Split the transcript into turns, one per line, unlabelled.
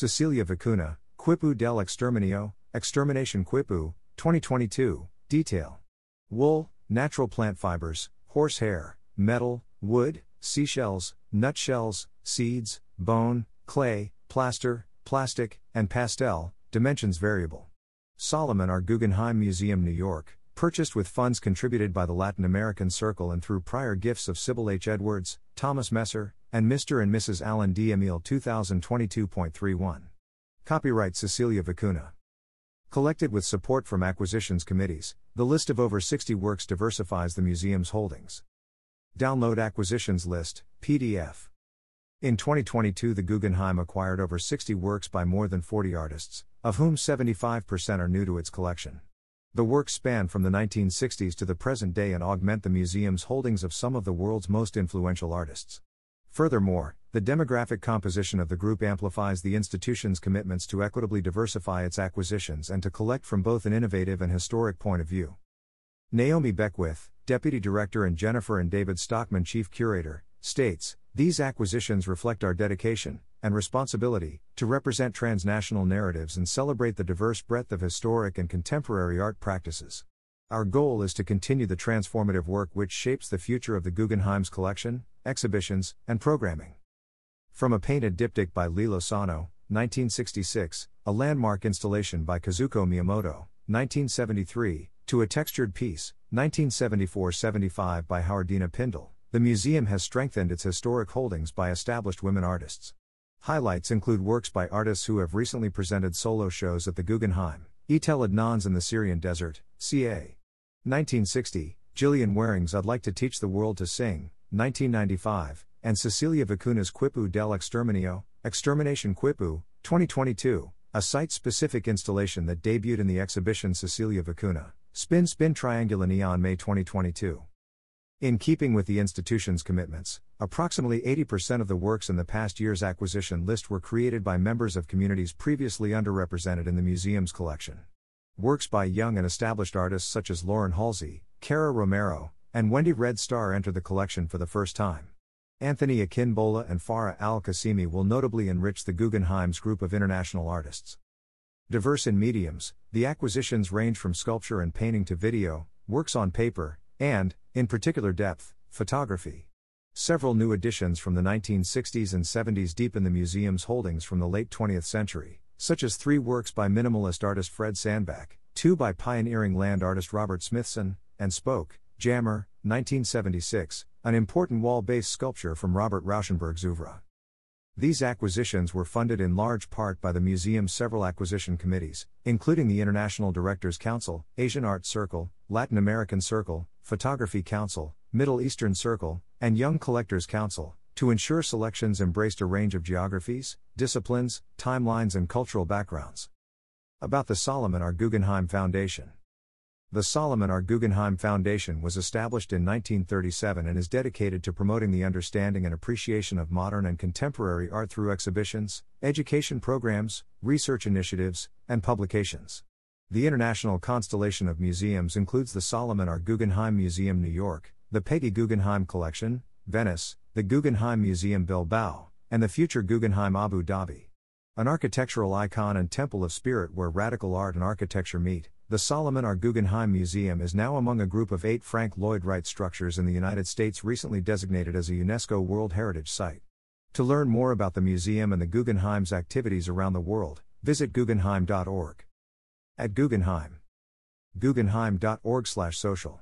Cecilia Vicuna, Quipu del Exterminio, Extermination Quipu, 2022, detail. Wool, natural plant fibers, horsehair, metal, wood, seashells, nutshells, seeds, bone, clay, plaster, plastic, and pastel, dimensions variable. Solomon R. Guggenheim Museum, New York, purchased with funds contributed by the Latin American Circle and through prior gifts of Sybil H. Edwards, Thomas Messer, and Mr. and Mrs. Alan D. Emil 2022.31. Copyright Cecilia Vicuna. Collected with support from acquisitions committees, the list of over 60 works diversifies the museum's holdings. Download Acquisitions List, PDF. In 2022, the Guggenheim acquired over 60 works by more than 40 artists, of whom 75% are new to its collection. The works span from the 1960s to the present day and augment the museum's holdings of some of the world's most influential artists. Furthermore, the demographic composition of the group amplifies the institution's commitments to equitably diversify its acquisitions and to collect from both an innovative and historic point of view. Naomi Beckwith, Deputy Director, and Jennifer and David Stockman, Chief Curator, states These acquisitions reflect our dedication and responsibility to represent transnational narratives and celebrate the diverse breadth of historic and contemporary art practices. Our goal is to continue the transformative work which shapes the future of the Guggenheim's collection, exhibitions, and programming. From a painted diptych by Lee Lozano, 1966, a landmark installation by Kazuko Miyamoto, 1973, to a textured piece, 1974 75 by Howardena Pindell, the museum has strengthened its historic holdings by established women artists. Highlights include works by artists who have recently presented solo shows at the Guggenheim, Etel Adnan's in the Syrian Desert, ca. 1960, Gillian Wearing's I'd Like to Teach the World to Sing, 1995, and Cecilia Vicuna's Quipu del Exterminio, Extermination Quipu, 2022, a site specific installation that debuted in the exhibition Cecilia Vicuna, Spin Spin Triangulene May 2022. In keeping with the institution's commitments, approximately 80% of the works in the past year's acquisition list were created by members of communities previously underrepresented in the museum's collection. Works by young and established artists such as Lauren Halsey, Cara Romero, and Wendy Red Star enter the collection for the first time. Anthony Akínbólà and Farah Al Qasimi will notably enrich the Guggenheim's group of international artists. Diverse in mediums, the acquisitions range from sculpture and painting to video, works on paper, and, in particular depth, photography. Several new additions from the 1960s and 70s deepen the museum's holdings from the late 20th century, such as three works by minimalist artist Fred Sandback, two by pioneering land artist Robert Smithson, and Spoke, Jammer, 1976, an important wall based sculpture from Robert Rauschenberg's oeuvre. These acquisitions were funded in large part by the museum's several acquisition committees, including the International Directors Council, Asian Art Circle, Latin American Circle, Photography Council, Middle Eastern Circle, and Young Collectors Council, to ensure selections embraced a range of geographies, disciplines, timelines, and cultural backgrounds. About the Solomon R. Guggenheim Foundation. The Solomon R. Guggenheim Foundation was established in 1937 and is dedicated to promoting the understanding and appreciation of modern and contemporary art through exhibitions, education programs, research initiatives, and publications. The international constellation of museums includes the Solomon R. Guggenheim Museum, New York, the Peggy Guggenheim Collection, Venice, the Guggenheim Museum Bilbao, and the future Guggenheim Abu Dhabi. An architectural icon and temple of spirit where radical art and architecture meet, the Solomon R. Guggenheim Museum is now among a group of eight Frank Lloyd Wright structures in the United States recently designated as a UNESCO World Heritage Site. To learn more about the museum and the Guggenheim's activities around the world, visit guggenheim.org. At Guggenheim. Guggenheim.org/social